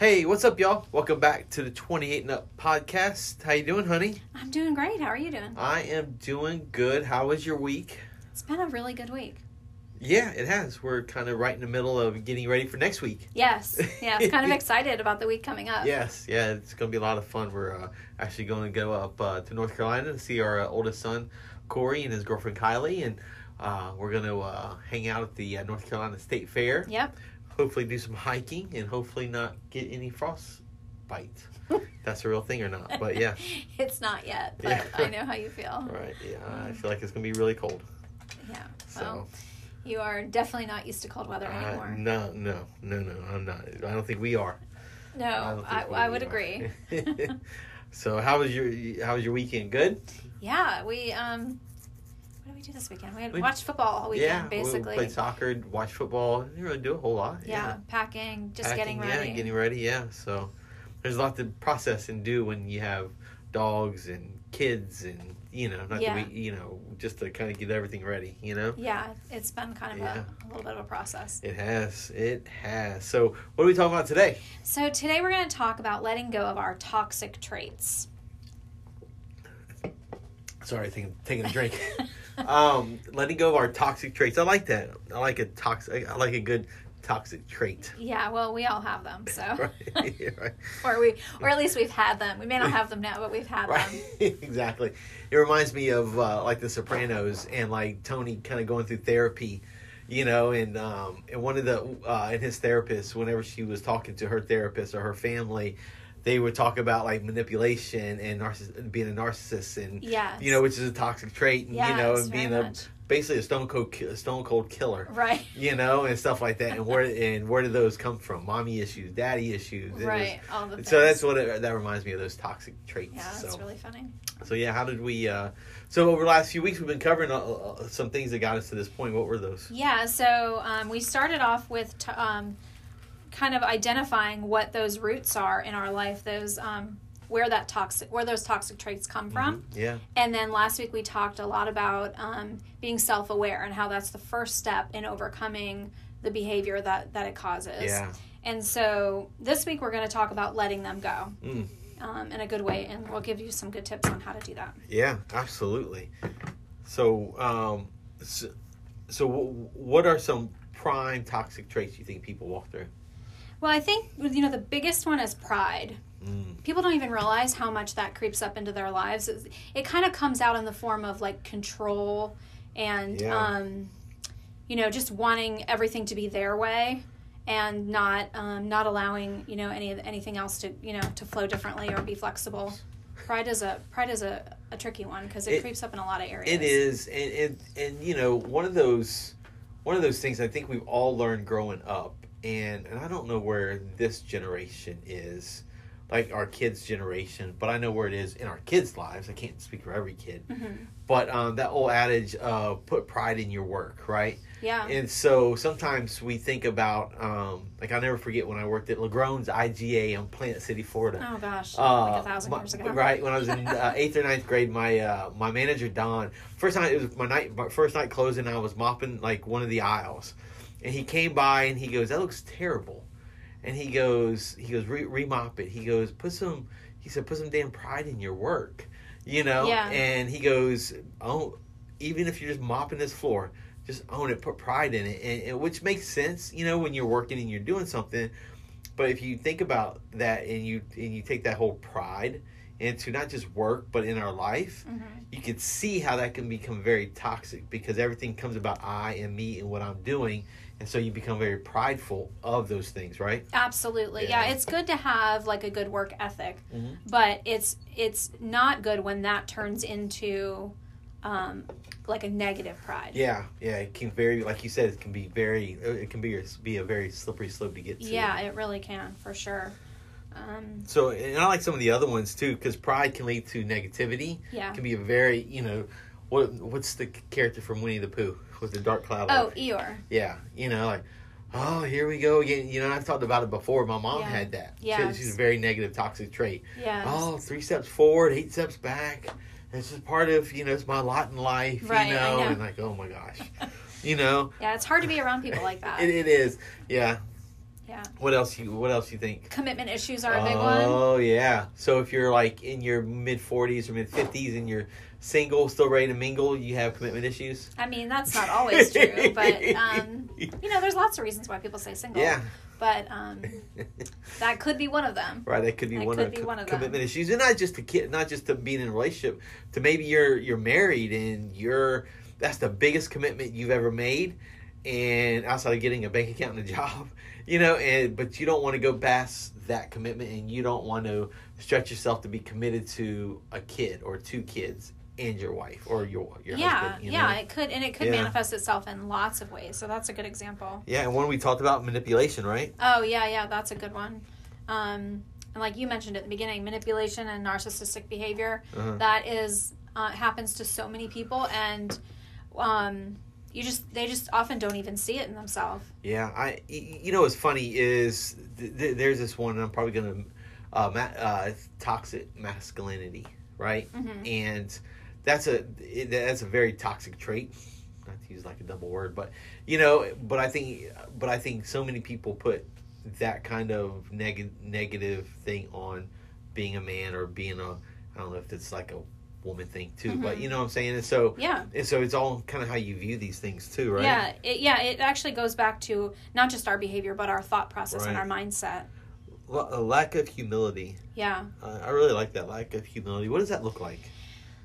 Hey, what's up, y'all? Welcome back to the 28 and Up podcast. How you doing, honey? I'm doing great. How are you doing? I am doing good. How was your week? It's been a really good week. Yeah, it has. We're kind of right in the middle of getting ready for next week. Yes. Yeah, I'm kind of excited about the week coming up. Yes, yeah, it's going to be a lot of fun. We're uh, actually going to go up uh, to North Carolina to see our uh, oldest son, Corey, and his girlfriend, Kylie, and uh, we're going to uh, hang out at the uh, North Carolina State Fair. Yep. Hopefully, do some hiking and hopefully not get any frostbite. That's a real thing or not? But yeah. it's not yet, but Yeah. I know how you feel. Right, yeah, I feel like it's going to be really cold. Yeah. So. Well, you are definitely not used to cold weather Uh, anymore. no, no, no, no. I'm not. I don't think we are. no, don't I, I would are. agree. so, how was your how was your weekend? Good. yeah. We um. We do this weekend? We had We- watched football all weekend, yeah, basically. We played soccer, watched football. Didn't really do a whole lot. yeah, packing, just Packing, getting ready. Yeah, getting ready. Yeah. So, there's a lot to process and do when you have dogs and kids and you know not Yeah. to be you know just to kind of get everything ready. You know. Yeah, it's been kind of Yeah. a, a little bit of a process. It has. It has. So, what are we talking about today? So today we're going to talk about letting go of our toxic traits. Sorry, taking a drink. um, letting go of our toxic traits. I like that. I like a toxic. I like a good toxic trait. Yeah, well, we all have them, so right, right, or we, or at least we've had them. We may not have them now, but we've had them. exactly. It reminds me of uh, like The Sopranos and like Tony kind of going through therapy, you know, and um, and one of the uh, and his therapist, whenever she was talking to her therapist or her family. They would talk about like manipulation and narciss- being a narcissist and Yes. you know which is a toxic trait and you know and being a much. basically a stone cold a stone cold killer Right. you know, and stuff like that. And where and where do those come from? Mommy issues, daddy issues, It Right. All the things. so that's what it, that reminds me of those toxic traits. Yeah, that's so, really funny. so yeah, how did we? uh So over the last few weeks, we've been covering uh, uh, some things that got us to this point. What were those? Yeah. So um, we started off with t- um, kind of identifying what those roots are in our life. Those um, where that toxic, where those toxic traits come from. Mhm. Yeah, And then last week we talked a lot about um, being self aware and how that's the first step in overcoming the behavior that, that it causes. yeah, And so this week we're going to talk about letting them go Mm. um, in a good way, and we'll give you some good tips on how to do that. yeah, absolutely. So, um, so, so wh- what are some prime toxic traits you think people walk through? Well, I think you know the biggest one is pride. Mm. People don't even realize how much that creeps up into their lives. It, it kind of comes out in the form of like control and Yeah. um, you know just wanting everything to be their way and not um, not allowing you know any anything else to you know to flow differently or be flexible. Pride is a pride is a, a tricky one because it, It- creeps up in a lot of areas. It is, and, and and you know, one of those one of those things I think we've all learned growing up, and and I don't know where this generation is, like our kids' generation, but I know where it is in our kids' lives. I can't speak for every kid, Mhm. but um, that old adage, uh, put pride in your work, right? Yeah. And so sometimes we think about, um, like I'll never forget when I worked at Lagron's IGA in Plant City, Florida. Oh gosh, Uh, like a thousand my- years ago. Right when I was in uh, eighth or ninth grade, my uh, my manager Don first night it was my night my first night closing. I was mopping like one of the aisles, and he came by and he goes, "That looks terrible," and he goes he goes re remop it. He goes put some he said put some damn pride in your work, you know. Yeah. And he goes oh even if you're just mopping this floor. Just own it, put pride in it, and, and which makes sense, you know, when you're working and you're doing something. But if you think about that and you and you take that whole pride into not just work but in our life, Mhm. you can see how that can become very toxic because everything comes about I and me and what I'm doing, and so you become very prideful of those things, right? Absolutely. Yeah. Yeah. it's good to have like a good work ethic, Mhm. but it's it's not good when that turns into um, like a negative pride. Yeah, yeah, it can very, like you said, it can be very, it can be be a very slippery slope to get to. Yeah, it really can for sure. Um, So, and I like some of the other ones too, because pride can lead to negativity. yeah. It can be a very, you know, what what's the character from Winnie the Pooh with the dark cloud? Oh, over- Eeyore. yeah, you know, like, oh, here we go again. You know, I've talked about it before. My mom Yeah. had that. She- she's a very negative, toxic trait. Yeah. Oh, three steps forward, eight steps back. This is part of, you know, it's my lot in life, Right, you know, know. and like, oh my gosh, you know, Yeah, it's hard to be around people like that. it, it is, yeah. Yeah. What else you What else you think? Commitment issues are a big one. Oh yeah. So if you're like in your mid forties or mid fifties and you're single, still ready to mingle, you have commitment issues. I mean, that's not always true, but um, you know, there's lots of reasons why people say single. Yeah. But um, that could be one of them. Right, that could be That one could of be co- one of them. commitment issues, and not just to kid, not just to being in a relationship. To maybe you're you're married and you're that's the biggest commitment you've ever made, and outside of getting a bank account and a job, you know, and but you don't want to go past that commitment, and you don't want to stretch yourself to be committed to a kid or two kids and your wife or your your yeah, husband. You yeah, know? it could, and it could Yeah. manifest itself in lots of ways. So that's a good example. yeah, and one we talked about manipulation, right? Oh yeah, yeah, that's a good one. Um, and like you mentioned at the beginning, manipulation and narcissistic behavior Uh-huh. that is uh, happens to so many people, and um, you just they just often don't even see it in themselves. Yeah, I You know what's funny is th- th- there's this one. and I'm probably gonna uh, ma- uh, toxic masculinity, right? Mhm. And that's a it, that's a very toxic trait. Not to use like a double word, but you know, but I think, but I think so many people put that kind of neg- negative thing on being a man or being a. I don't know if it's like a woman thing too, but Mhm. you know what I'm saying. And so, Yeah. and so it's all kind of how you view these things too, right? Yeah, it, yeah, it actually goes back to not just our behavior, but our thought process and our mindset. L- a lack of humility. Yeah. Uh, I really like that lack of humility. What does that look like?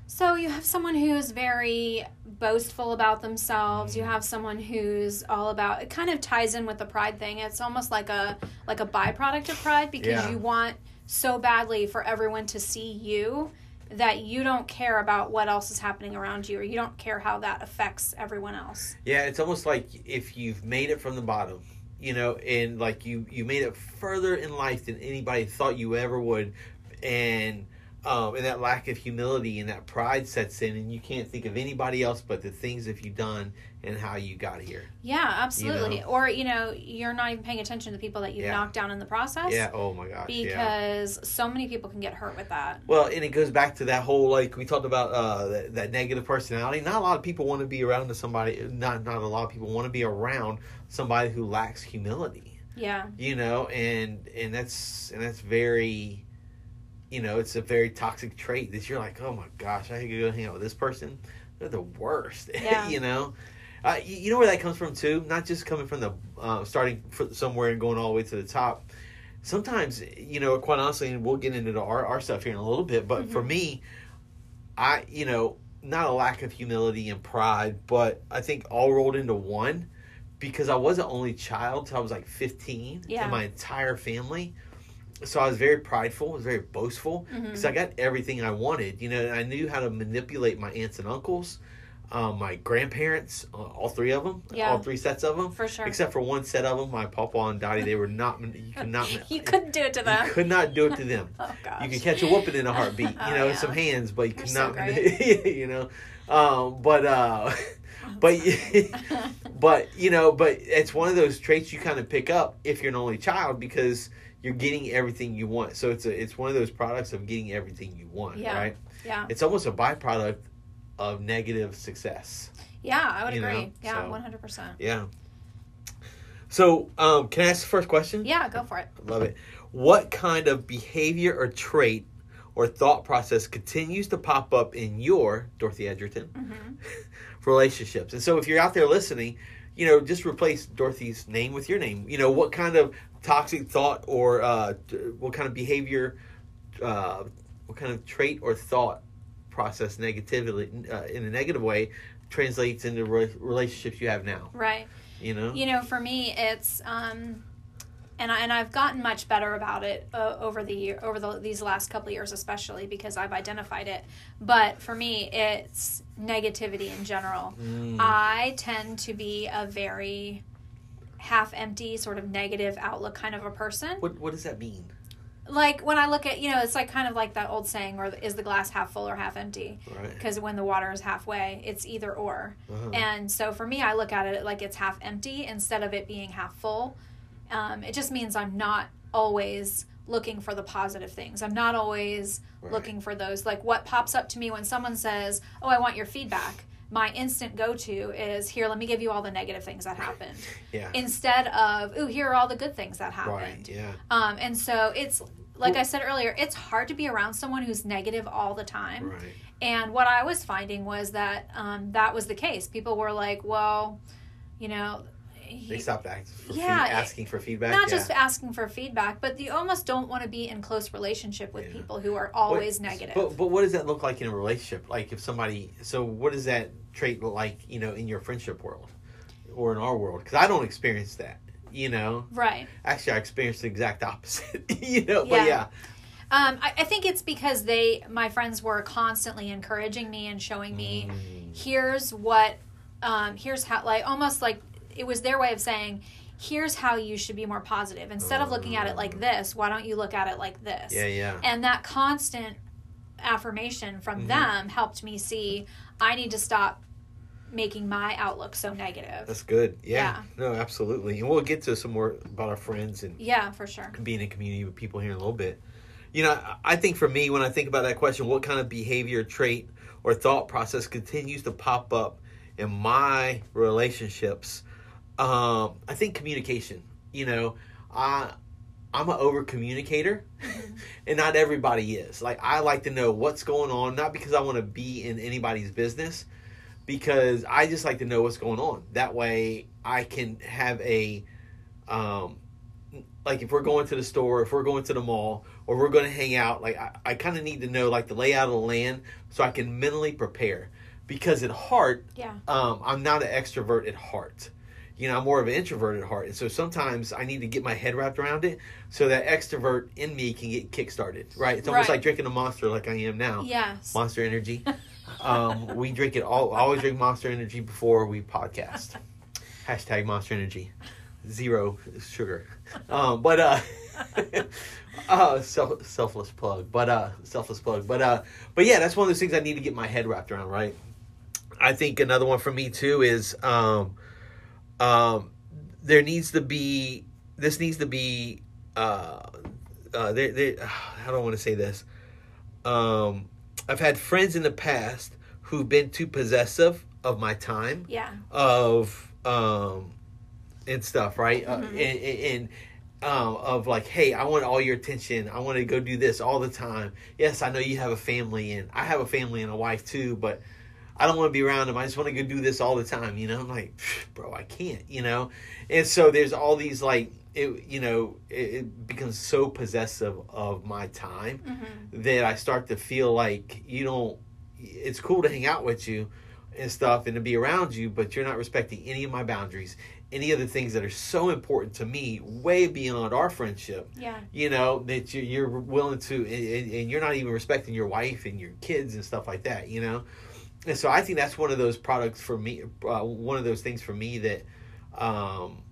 So you have someone who's very boastful about themselves. You have someone who's all about. It kind of ties in with the pride thing. It's almost like a like a byproduct of pride because Yeah. you want so badly for everyone to see you that you don't care about what else is happening around you or you don't care how that affects everyone else. Yeah, it's almost like if you've made it from the bottom, you know, and like you you made it further in life than anybody thought you ever would, and um, and that lack of humility and that pride sets in, and you can't think of anybody else but the things that you've done and how you got here. Yeah, absolutely. know? Or you know, you're not even paying attention to the people that you've Yeah. knocked down in the process. Yeah. Oh my gosh. yeah. Because so many people can get hurt with that. Well, and it goes back to that whole like we talked about uh, that, that negative personality. Not a lot of people want to be around to somebody. Not not a lot of people want to be around somebody who lacks humility. Yeah. You know, and and that's and that's very, you know, it's a very toxic trait that you're like, oh my gosh, I could go hang out with this person. They're the worst. Yeah. you know. Uh, you, you know where that comes from too. Not just coming from the uh, starting somewhere and going all the way to the top sometimes you know quite honestly and we'll get into our, our stuff here in a little bit but for me i you know not a lack of humility and pride but i think all rolled into one because i was an only child till i was like 15 Yeah. in my entire family so i was very prideful I was very boastful because i got everything i wanted you know i knew how to manipulate my aunts and uncles um, my grandparents uh, all three of them Yeah. all three sets of them For sure. except for one set of them, my papa and daddy, they were not. You could not. you couldn't do it to them. You could not do it to them. Oh gosh. You could catch a whooping in a heartbeat, you Oh, know, yeah. with some hands, but you could so not. great. you know, um, but uh, but but you know, but it's one of those traits you kind of pick up if you're an only child because you're getting everything you want. So it's a it's one of those products of getting everything you want, Yeah. right? yeah. It's almost a byproduct of negative success. Yeah, I would You know, agree. yeah, one hundred percent. Yeah. So, um, can I ask the first question? Yeah, go for it. Love it. What kind of behavior or trait or thought process continues to pop up in your Dorothy Edgerton hmm relationships? And so, if you're out there listening, you know, just replace Dorothy's name with your name. You know, what kind of toxic thought or uh, what kind of behavior, uh, what kind of trait or thought process negatively uh, in a negative way translates into re- relationships you have now? Right. You know. You know, for me, it's um, and I, and I've gotten much better about it uh, over the year, over the, these last couple of years, especially because I've identified it. But for me, it's negativity in general. Mm. I tend to be a very half empty, sort of negative outlook kind of a person. What What does that mean? Like when I look at, you know, it's like kind of like that old saying, or is the glass half full or half empty? Right. Because when the water is halfway, it's either or. Uh-huh. And so for me, I look at it like it's half empty instead of it being half full. Um, it just means I'm not always looking for the positive things. I'm not always Right. looking for those. Like what pops up to me when someone says, Oh, I want your feedback. My instant go to is here, let me give you all the negative things that happened. Yeah. Instead of, ooh, here are all the good things that happened. right. Yeah. Um, and so it's like I said earlier, it's hard to be around someone who's negative all the time. Right. And what I was finding was that um, that was the case. People were like, well, you know, They he- stopped asking for, Yeah, feed- asking for feedback. not yeah. just asking for feedback, but you almost don't want to be in close relationship with Yeah. people who are always negative. But but what does that look like in a relationship? Like if somebody, so what does that trait look like? You know, in your friendship world or in our world? Because I don't experience that. You know, right. actually, I experienced the exact opposite. you know, but Yeah. yeah, Um, I, I think it's because they, my friends, were constantly encouraging me and showing me, Mm. here's what, um, here's how, like almost like it was their way of saying, here's how you should be more positive. Instead of looking at it like this, why don't you look at it like this? yeah, yeah. And that constant affirmation from Mhm. them helped me see I need to stop making my outlook so negative. That's good. Yeah. Yeah. No, absolutely. And we'll get to some more about our friends and yeah, for sure. being in community with people here in a little bit. You know, I think for me, when I think about that question, what kind of behavior, trait, or thought process continues to pop up in my relationships? Um, I think communication. You know, I I'm an over communicator, and not everybody is. Like I like to know what's going on, not because I want to be in anybody's business, because I just like to know what's going on. That way, I can have a um, like if we're going to the store, if we're going to the mall, or we're going to hang out, like I, I kind of need to know like the layout of the land so I can mentally prepare. Because at heart, Yeah. um, I'm not an extrovert at heart. You know, I'm more of an introverted heart, and so sometimes I need to get my head wrapped around it so that extrovert in me can get kickstarted. Right? It's almost Right. like drinking a monster, like I am now. Yes. Monster Energy. um, we drink it all. Always drink Monster Energy before we podcast. Hashtag Monster Energy, zero sugar. Um, but uh, uh, self, selfless plug. But uh, selfless plug. But uh, but yeah, that's one of those things I need to get my head wrapped around. Right. I think another one for me too is um, um, there needs to be this needs to be uh, uh, there, how do I want to say this? Um, I've had friends in the past who've been too possessive of my time, Yeah. of um, and stuff, right? Uh, Mhm. and and, and um, of like, hey, I want all your attention. I want to go do this all the time. Yes, I know you have a family, and I have a family and a wife too, but I don't want to be around him. I just want to go do this all the time. You know, I'm like, bro, I can't. You know, and so there's all these like, it, you know, it, it becomes so possessive of my time hmm that I start to feel like you don't. It's cool to hang out with you and stuff and to be around you, but you're not respecting any of my boundaries, any of the things that are so important to me, way beyond our friendship. Yeah. You know that you- you're willing to, and you're not even respecting your wife and your kids and stuff like that. You know, and so I think that's one of those products for me. Uh, one of those things for me that. Um,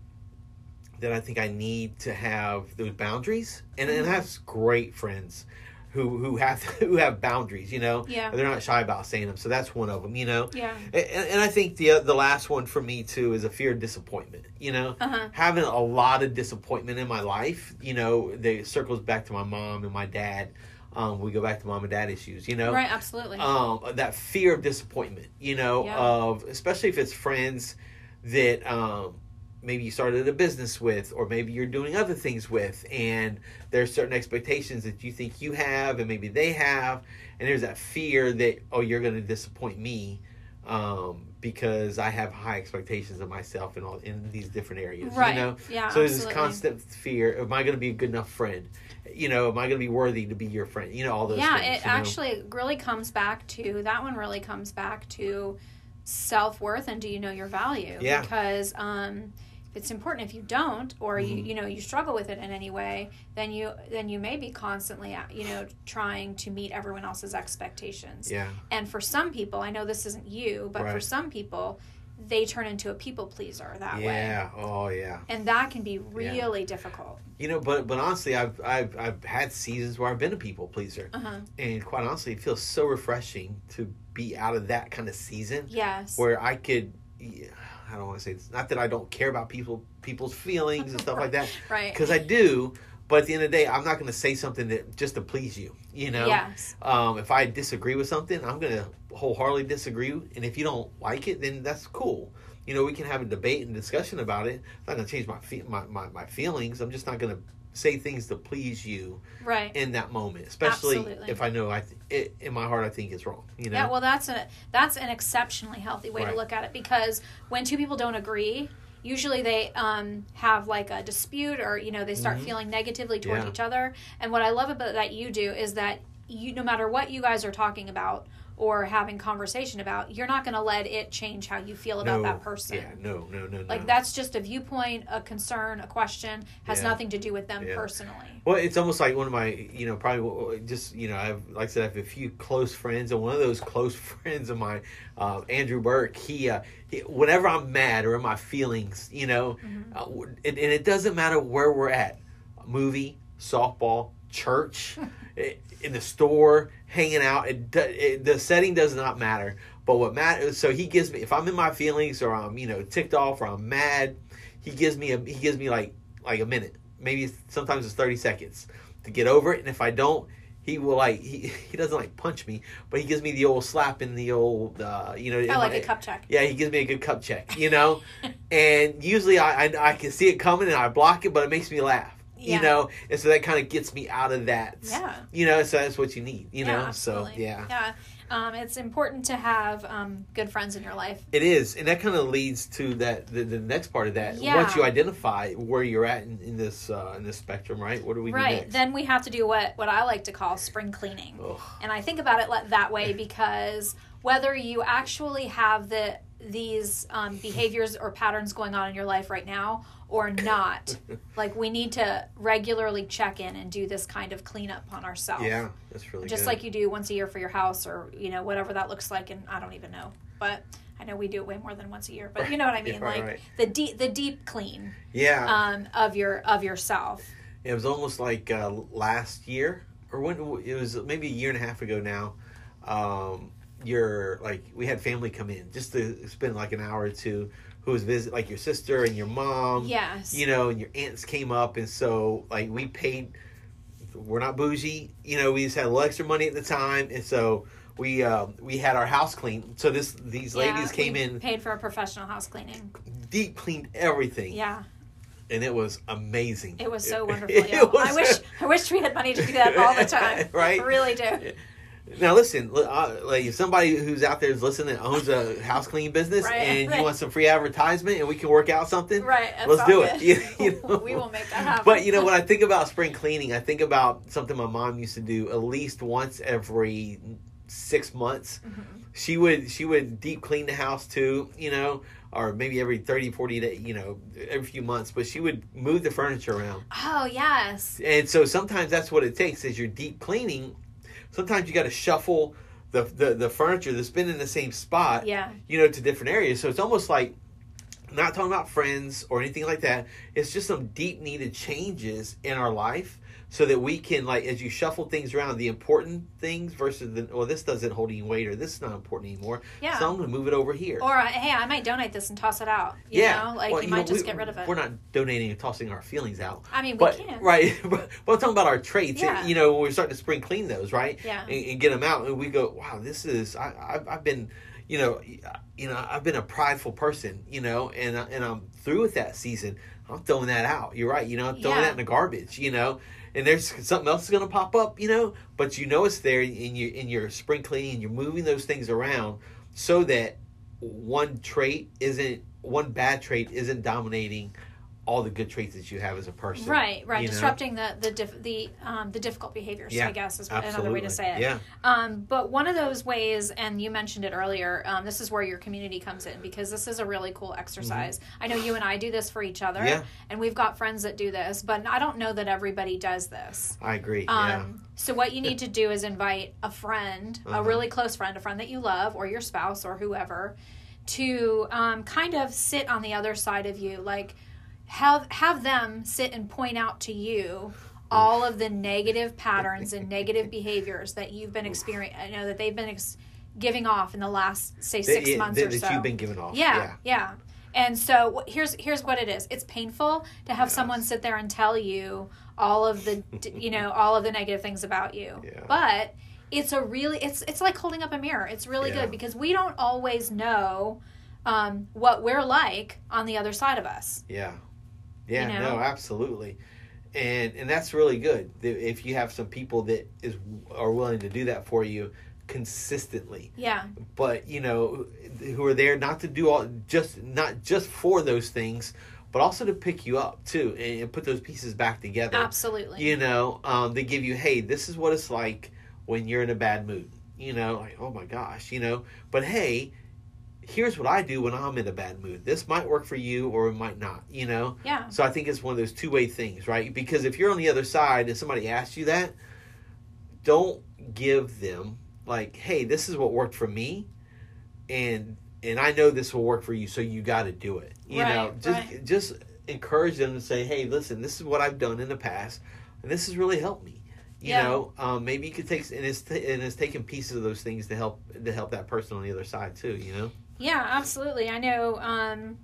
that I think I need to have those boundaries, and and I have great friends who who have who have boundaries. You know, Yeah. they're not shy about saying them. So that's one of them. You know, Yeah. and, and I think the the last one for me too is a fear of disappointment. You know, Uh huh. having a lot of disappointment in my life. You know, that circles back to my mom and my dad. Um, we go back to mom and dad issues. You know, Right. Absolutely. um, that fear of disappointment, you know, Yeah. of especially if it's friends that um, maybe you started a business with, or maybe you're doing other things with, and there's certain expectations that you think you have, and maybe they have, and there's that fear that oh, you're going to disappoint me. Um, because I have high expectations of myself in all in these different areas, right. you know. Yeah. So there's this constant fear: Am I going to be a good enough friend? You know, am I going to be worthy to be your friend? You know, all those. yeah things, it you know? actually really comes back to that one really comes back to self-worth and do you know your value Yeah. because um it's important if you don't or you Mhm. you know you struggle with it in any way then you then you may be constantly uh, you know trying to meet everyone else's expectations Yeah. and for some people i know this isn't you but for some people they turn into a people pleaser that way Yeah. Oh, yeah. and that can be really difficult You know, but but honestly, I've I've I've had seasons where I've been a people pleaser, uh-huh and quite honestly, it feels so refreshing to be out of that kind of season yes where I could. I don't want to say this, not that I don't care about people people's feelings and stuff like that, right because I do. But at the end of the day, I'm not going to say something that just to please you. You know, Yes. um, if I disagree with something, I'm going to wholeheartedly disagree. And if you don't like it, then that's cool. You know, we can have a debate and discussion about it. It's not going to change my, fe- my my my feelings. I'm just not going to say things to please you Right. in that moment, especially Absolutely. if I know I th- it, in my heart I think it's wrong. You know, Yeah, well, that's a that's an exceptionally healthy way Right. to look at it because when two people don't agree, usually they um, have like a dispute or you know they start Mhm. feeling negatively towards Yeah. each other. And what I love about that you do is that you no matter what you guys are talking about or having conversation about, you're not going to let it change how you feel about no, that person. Yeah, no, no, no, no. Like that's just a viewpoint, a concern, a question has Yeah. nothing to do with them Yeah. personally. Well, it's almost like one of my, you know, probably just, you know, I've, like I said, I have a few close friends, and one of those close friends of mine, uh, Andrew Burke, he, uh, he, whenever I'm mad or in my feelings, you know, Mm-hmm. uh, and, and it doesn't matter where we're at, movie, softball, church, in the store, hanging out, it, it, the setting does not matter. But what matters, so he gives me, if I'm in my feelings or I'm, you know, ticked off or I'm mad, he gives me a, he gives me like, like a minute, maybe sometimes it's 30 seconds to get over it. And if I don't, he will like, he, he doesn't like punch me, but he gives me the old slap in the old, uh, you know, Oh, like my- a cup check. yeah, he gives me a good cup check, you know, and usually I, I I can see it coming and I block it, but it makes me laugh, Yeah. you know, and so that kind of gets me out of that, Yeah. you know. So that's what you need, you know. Yeah, so yeah, yeah. Um, it's important to have um, good friends in your life. it is, and that kind of leads to that the, the next part of that. Yeah. Once you identify where you're at in, in this uh, in this spectrum, right? What do we do right. next? Then we have to do what what I like to call spring cleaning. Ugh. And I think about it that way because whether you actually have the these um, behaviors or patterns going on in your life right now or not, like we need to regularly check in and do this kind of cleanup on ourselves. yeah, that's really Just good. like you do once a year for your house or you know whatever that looks like, and I don't even know, but I know we do it way more than once a year. But you know what I mean, Yeah, like right. the deep the deep clean yeah, um, of your of yourself. It was almost like uh, last year, or when it was maybe a year and a half ago now. Um, your like we had family come in just to spend like an hour or two. Who was visit like your sister and your mom? Yes. You know, and your aunts came up, and so like we paid. We're not bougie, you know. We just had a little extra money at the time, and so we um, we had our house cleaned. So this these Yeah, ladies came we in, paid for a professional house cleaning. deep cleaned everything, Yeah, and it was amazing. it was so wonderful. It was- I wish I wish we had money to do that all the time. Right? I really do. Now listen, uh, like somebody who's out there is listening that owns a house cleaning business Right, and right. you want some free advertisement and we can work out something, Right. let's do it. You, you know? we will make that happen. But you know when I think about spring cleaning, I think about something my mom used to do at least once every six months. Mm-hmm. She would she would deep clean the house too, you know, or maybe every 30, 40 days, you know, every few months. But she would move the furniture around. Oh yes. And so sometimes that's what it takes is you're deep cleaning. Sometimes you got to shuffle the, the the furniture that's been in the same spot, Yeah. you know, to different areas. So it's almost like not talking about friends or anything like that. It's just some deep needed changes in our life so that we can like as you shuffle things around the important things versus the well this doesn't hold any weight or this is not important anymore. Yeah. So I'm gonna move it over here. Or uh, hey, I might donate this and toss it out. You yeah, know, like Well, you, know, might just we- get rid of it. We're not donating and tossing our feelings out. I mean, we can. right, but I'm talking about our traits. Yeah. You know, we're starting to spring clean those, right? Yeah. And, and get them out, and we go, wow, this is I, I've, I've been, you know, you know, I've been a prideful person, you know, and and I'm through with that season. I'm throwing that out. You're right. You know, I'm throwing Yeah. that in the garbage. You know. And there's something else is going to pop up, you know, but you know it's there, and you in your spring cleaning, and you're moving those things around so that one trait isn't one bad trait isn't dominating all the good traits that you have as a person. Right, right. you know? Disrupting the the diff, the um, the difficult behaviors. Yeah, I guess is another way to say it. Yeah. Um, but one of those ways, and you mentioned it earlier, um, this is where your community comes in because this is a really cool exercise. I know you and I do this for each other, Mm-hmm. Yeah. and we've got friends that do this, but I don't know that everybody does this. I agree. Um, yeah. So what you need to do is invite a friend, Uh-huh. a really close friend, a friend that you love, or your spouse, or whoever, to um, kind of sit on the other side of you, like have have them sit and point out to you all of the negative patterns and negative behaviors that you've been experiencing. I know that they've been ex- giving off in the last say six yeah, months that, or that so. you've been giving off. Yeah, yeah. And so here's here's what it is. It's painful to have Yes. someone sit there and tell you all of the you know all of the negative things about you. Yeah. But it's a really it's it's like holding up a mirror. It's really Yeah. good because we don't always know um, what we're like on the other side of us. Yeah. Yeah, You know? no, absolutely. And and that's really good. If you have some people that is are willing to do that for you consistently. Yeah. But, you know, who are there not to do all just not just for those things, but also to pick you up too and, and put those pieces back together. Absolutely. You know, um, they give you, hey, this is what it's like when you're in a bad mood. You know, like, oh my gosh, you know. But hey, here's what I do when I'm in a bad mood. This might work for you or it might not, you know? Yeah. So I think it's one of those two way things, right? Because if you're on the other side and somebody asks you that, don't give them like, hey, this is what worked for me and and I know this will work for you, so you gotta do it. You know, just right. just encourage them to say, Hey, listen, this is what I've done in the past and this has really helped me. You Yeah. know, um, maybe you could take and it's t- and it's taking pieces of those things to help to help that person on the other side too. You know, Yeah, absolutely. I know um,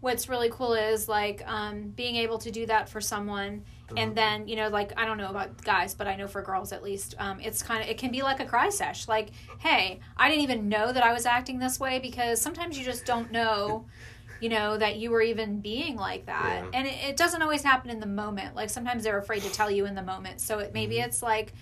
what's really cool is like um, being able to do that for someone. Uh-huh. And then, you know, like, I don't know about guys, but I know for girls at least, um, it's kind of, it can be like a cry sesh. Like, hey, I didn't even know that I was acting this way because sometimes you just don't know, you know, that you were even being like that. Yeah. And it, it doesn't always happen in the moment. Like, sometimes they're afraid to tell you in the moment. So it, maybe Mm-hmm. it's like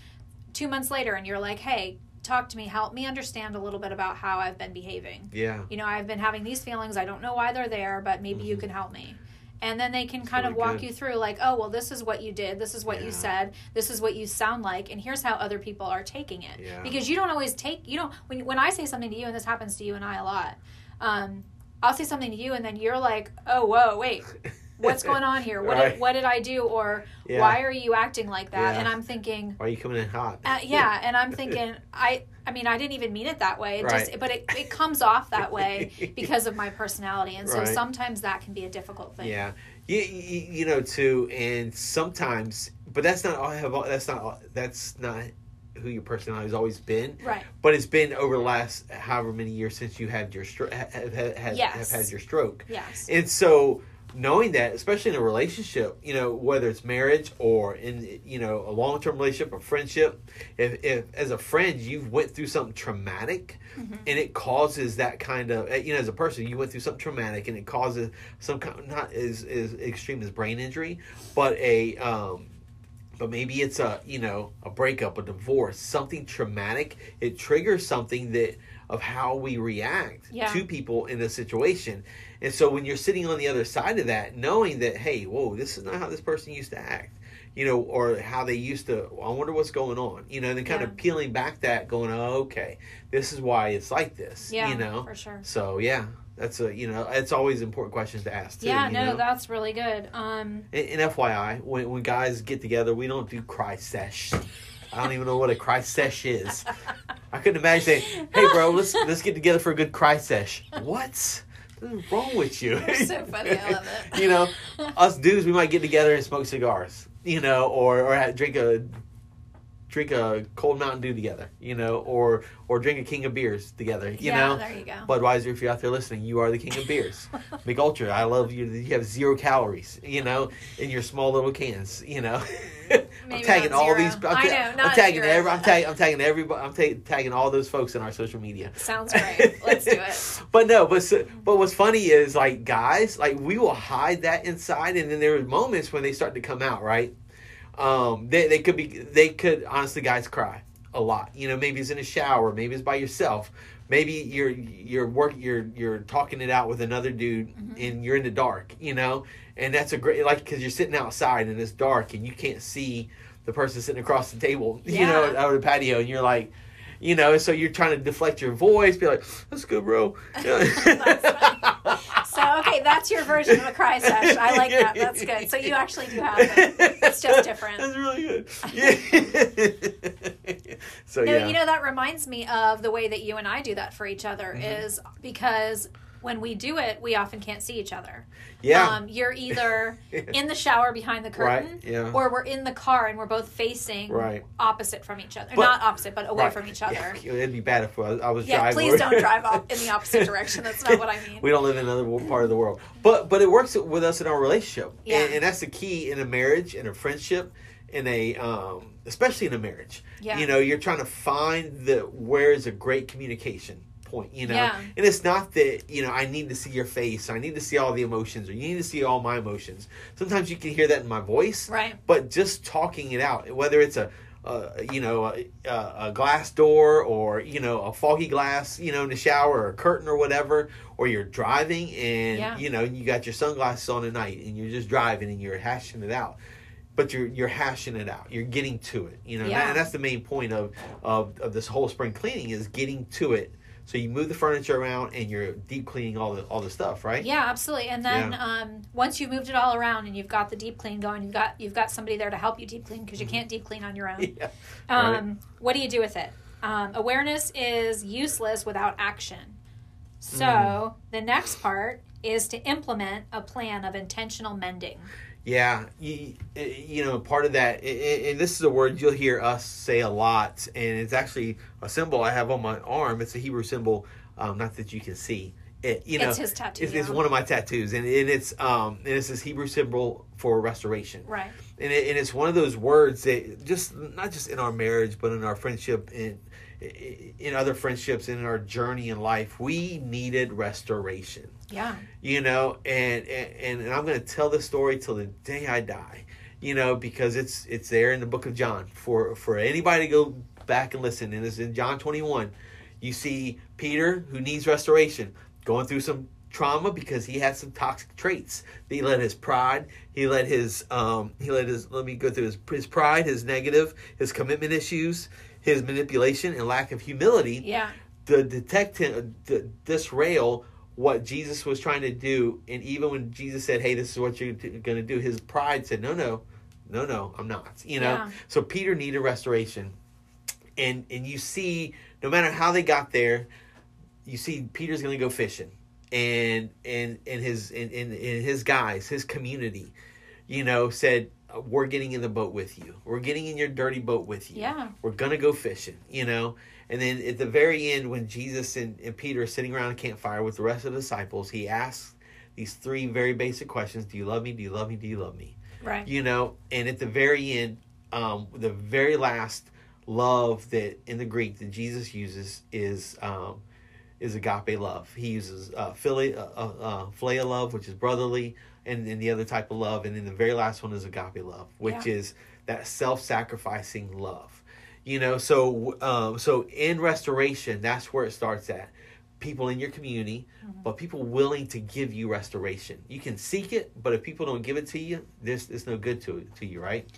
two months later and you're like, hey, talk to me, help me understand a little bit about how I've been behaving. Yeah, you know i've been having these feelings. I don't know why they're there but maybe you Mhm. can help me. And then they can kind really of walk good. you through like oh well this is what you did. This is what Yeah. you said. This is what you sound like. And here's how other people are taking it. Yeah. because you don't always take you don't when, when i say something to you and this happens to you and i a lot um, i'll say something to you and then you're like oh whoa wait what's going on here what, Right. did, what did i do or Yeah. why are you acting like that Yeah. and i'm thinking Why are you coming in hot? uh, yeah, and I'm thinking, I, I mean, I didn't even mean it that way. It Right. just, but it, it comes off that way because of my personality, and so Right. sometimes that can be a difficult thing. Yeah, you, you, you know too, and sometimes, but that's not all. Have all- that's not all- that's not who your personality has always been. Right. But it's been over the last however many years since you had your stroke, have, have, have, Yes. have had your stroke, Yes. and so knowing that, especially in a relationship, you know, whether it's marriage or in you know a long term relationship or friendship, if, if as a friend you've went through something traumatic, Mhm. and it causes that kind of eh, you know as a person you went through something traumatic and it causes some kind not as as extreme as brain injury, but a um, but maybe it's a you know a breakup, a divorce, something traumatic. It triggers something that of how we react Yeah. to people in a situation. And so when you're sitting on the other side of that, knowing that, hey, whoa, this is not how this person used to act, you know, or how they used to, I wonder what's going on, you know, and then kind Yeah. of peeling back that, going, oh, okay, this is why it's like this, Yeah. you know. for sure. So yeah, that's a you know, it's always important questions to ask too. Yeah. No, know? that's really good. Um. And, and FYI, when when guys get together, we don't do cry sesh. I don't even know what a cry sesh is. I couldn't imagine saying, "Hey, bro, let's let's get together for a good cry sesh." What? What's wrong with you? You're so funny. I love it. you know, us dudes, we might get together and smoke cigars. You know, or or have, drink a drink a cold Mountain Dew together. You know, or or drink a king of beers together. You yeah. know, There you go. Budweiser, if you're out there listening, you are the king of beers. Mich Ultra, I love you. You have zero calories, you know, in your small little cans, you know. I'm tagging all these. I'm, I ta- know, I'm tagging zero. every. I'm tagging. I'm tagging everybody. I'm ta- tagging all those folks in our social media. Sounds great. Let's do it. But no, but so, but what's funny is like guys, like we will hide that inside, and then there are moments when they start to come out. Right? Um, they they could be. They could honestly, guys cry a lot. You know, maybe it's in a shower, maybe it's by yourself. Maybe you're you're work you're you're talking it out with another dude Mm-hmm. and you're in the dark, you know, and that's a great like because you're sitting outside and it's dark and you can't see the person sitting across the table, you know, out of the patio, and you're like, you know, so you're trying to deflect your voice, be like, "That's good, bro." So okay, that's your version of a cry sesh. I like that. That's good. So you actually do have it. It's just different. That's really good. Yeah. so No, yeah. you know that reminds me of the way that you and I do that for each other Mm-hmm. is because when we do it, we often can't see each other. Yeah. Um, you're either in the shower behind the curtain, Right, yeah. or we're in the car and we're both facing Right. opposite from each other. But- Not opposite, but away Right. from each other. Yeah, it'd be bad if I was, Yeah, driving. please don't drive off in the opposite direction. That's not what I mean. we don't live in another part of the world, but but it works with us in our relationship, Yeah. and, and that's the key in a marriage, in a friendship, in a um, especially in a marriage. Yeah. You know, you're trying to find the where is a great communication point. You know, Yeah. and it's not that you know I need to see your face, I need to see all the emotions, or you need to see all my emotions. Sometimes you can hear that in my voice, Right. but just talking it out, whether it's a, a you know a, a glass door or you know a foggy glass, you know in the shower or a curtain or whatever, or you're driving and Yeah. you know you got your sunglasses on at night and you're just driving and you're hashing it out. But you're you're hashing it out. You're getting to it. You know, and that- and that's the main point of, of of this whole spring cleaning is getting to it. So you move the furniture around and you're deep cleaning all the all the stuff, right? Yeah, absolutely. And then Yeah. um, once you've moved it all around and you've got the deep clean going, you've got you've got somebody there to help you deep clean because you can't deep clean on your own. Mm-hmm. Yeah. Um, What do you do with it? Um, awareness is useless without action. So Mm. the next part is to implement a plan of intentional mending. Yeah, you, you know, part of that, and this is a word you'll hear us say a lot, and it's actually a symbol I have on my arm. It's a Hebrew symbol, um, not that you can see. It, you know, It's his tattoo, It's, it's one of my tattoos, and, and it's um, and it's this Hebrew symbol for restoration, Right. and, it, and it's one of those words that just not just in our marriage, but in our friendship, in in other friendships, in our journey in life, we needed restoration. Yeah. you know and and, and i'm going to tell this story till the day i die you know because it's it's there in the book of john. For for anybody to go back and listen and it's in john 21 you see peter who needs restoration going through some trauma because he had some toxic traits. He let his pride he let his um he let his let me go through his his pride his negative his commitment issues his manipulation and lack of humility Yeah. to detect him, to disrail what Jesus was trying to do, and even when Jesus said, "Hey, this is what you're going to do," his pride said, "No, no, no, no, I'm not." You know. Yeah. So Peter needed restoration, and and you see, no matter how they got there, you see Peter's going to go fishing, and and and his and, and, and his guys, his community, you know, said. We're getting in the boat with you. We're getting in your dirty boat with you. Yeah. We're gonna go fishing, you know. And then at the very end, when Jesus and, and Peter are sitting around a campfire with the rest of the disciples, he asks these three very basic questions: Do you love me? Do you love me? Do you love me? Right. You know. And at the very end, um, the very last love that in the Greek that Jesus uses is um, is agape love. He uses uh, uh, uh, uh, philia love, which is brotherly, and then the other type of love, and then the very last one is agape love, which Yeah. is that self-sacrificing love. You know, so um, so in restoration, that's where it starts at. People in your community, but people willing to give you restoration. You can seek it, but if people don't give it to you, there's there's no good to to you, right?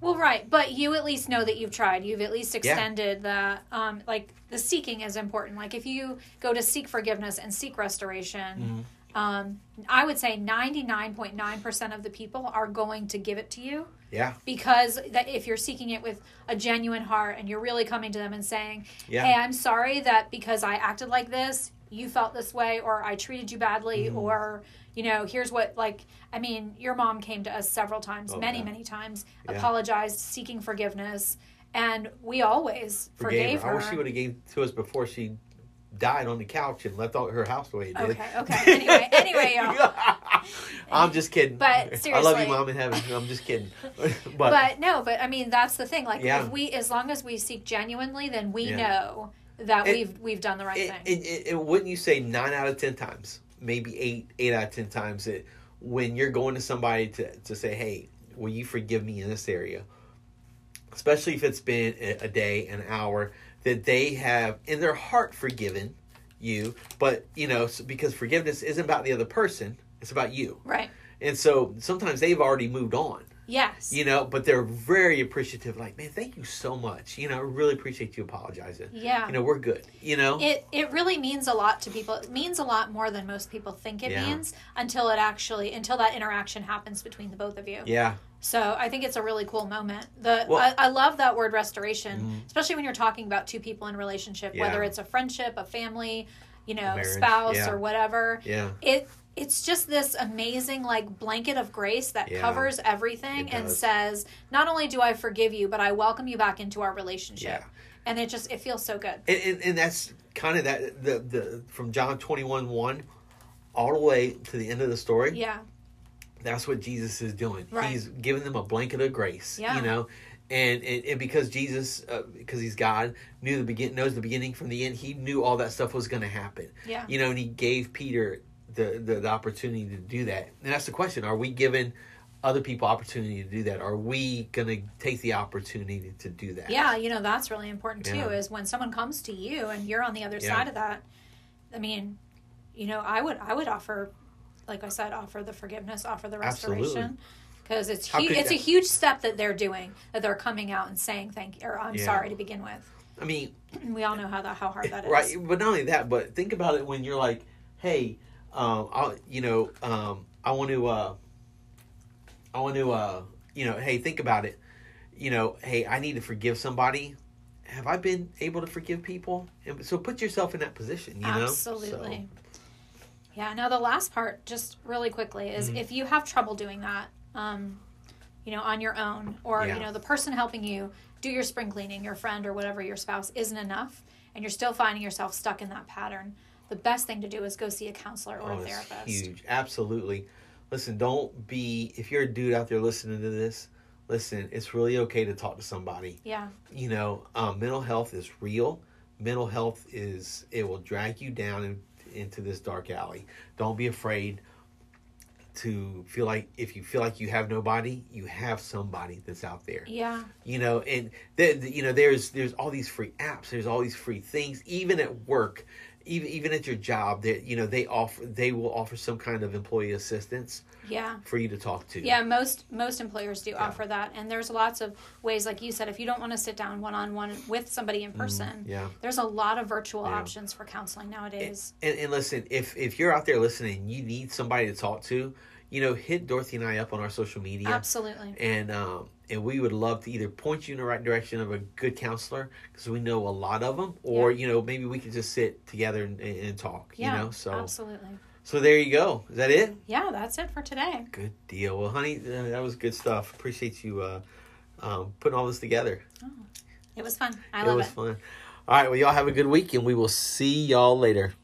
Well, right, but you at least know that you've tried. You've at least extended the um, like the seeking is important. Like if you go to seek forgiveness and seek restoration, um, I would say ninety nine point nine percent of the people are going to give it to you Yeah, because that if you're seeking it with a genuine heart and you're really coming to them and saying, Yeah. "Hey, I'm sorry that because I acted like this, you felt this way, or I treated you badly, Mm-hmm. or you know, here's what like I mean, your mom came to us several times, Oh, many yeah. many times, Yeah. apologized, seeking forgiveness, and we always forgave, her. her. I wish she would have gave to us before she died on the couch and left all her house the way it did. Okay, okay. Anyway, anyway, y'all. I'm just kidding. But seriously, I love you, mom in heaven. I'm just kidding. but, But, no, but I mean that's the thing. Like Yeah. if we, as long as we seek genuinely, then we Yeah. know that It- we've we've done the right it, thing. it, it- wouldn't you say nine out of ten times, maybe eight, eight out of ten times that when you're going to somebody to, to say, "Hey, will you forgive me in this area?" Especially if it's been a, a day, an hour, that they have in their heart forgiven you, but you know because forgiveness isn't about the other person; it's about you. right. And so sometimes they've already moved on. Yes. you know but they're very appreciative like man thank you so much you know i really appreciate you apologizing yeah. you know we're good you know it it really means a lot to people. It means a lot more than most people think it Yeah. means until it actually until that interaction happens between the both of you. yeah So I think it's a really cool moment. The Well- I, I love that word restoration, Mhm. especially when you're talking about two people in a relationship, Yeah. whether it's a friendship, a family, you know Marriage, spouse yeah. or whatever Yeah. it it's just this amazing like blanket of grace that Yeah. covers everything and says not only do i forgive you but i welcome you back into our relationship Yeah. and it just it feels so good And, and, and that's kind of that the the from John twenty one one all the way to the end of the story. yeah That's what Jesus is doing. Right. He's giving them a blanket of grace. Yeah. You know, and and, and because Jesus, uh, because he's God, knew the begin knows the beginning from the end. He knew all that stuff was going to happen. yeah You know, and he gave Peter the, the the opportunity to do that. And that's the question: Are we giving other people opportunity to do that? Are we going to take the opportunity to do that? yeah you know that's really important too Yeah. is when someone comes to you and you're on the other Yeah. side of that i mean you know i would i would offer like i said offer the forgiveness offer the Absolutely. restoration. Because it's hu- it's a huge step that they're doing that they're coming out and saying thank you or i'm Yeah. sorry to begin with. I mean, we all know how that how hard that is. right but not only that but think about it when you're like hey um i you know um i want to uh i want to uh you know hey think about it. You know hey i need to forgive somebody. Have i been able to forgive people? And so put yourself in that position you know? Absolutely. Yeah. Now the last part, just really quickly, is Mhm. if you have trouble doing that, um, you know, on your own, or Yeah. you know, the person helping you do your spring cleaning, your friend or whatever, your spouse isn't enough, and you're still finding yourself stuck in that pattern. The best thing to do is go see a counselor or oh, a therapist. huge absolutely listen don't be if you're a dude out there listening to this listen it's really okay to talk to somebody Yeah. you know, um, mental health is real. Mental health is it will drag you down in, into this dark alley. Don't be afraid to feel like if you feel like you have nobody, you have somebody that's out there. Yeah. You know, and the, the- you know there's there's all these free apps. There's all these free things. Even at work, even even at your job, that you know they offer they will offer some kind of employee assistance Yeah. for you to talk to. Yeah, most most employers do offer that, and there's lots of ways, like you said, if you don't want to sit down one on one with somebody in person, Mm, yeah. there's a lot of virtual Yeah. options for counseling nowadays. And, and listen, if if you're out there listening, you need somebody to talk to, you know, hit Dorothy and I up on our social media, Absolutely. and um, and we would love to either point you in the right direction of a good counselor because we know a lot of them, or you know maybe we could just sit together and, and, talk. Yeah, you know, so absolutely. so there you go. Is that it? Yeah, that's it for today. Good deal. Well, honey, uh, that was good stuff. Appreciate you uh, um, putting all this together. Oh, It was fun. I it love was it. Was fun. All right. Well, y'all have a good week, and we will see y'all later.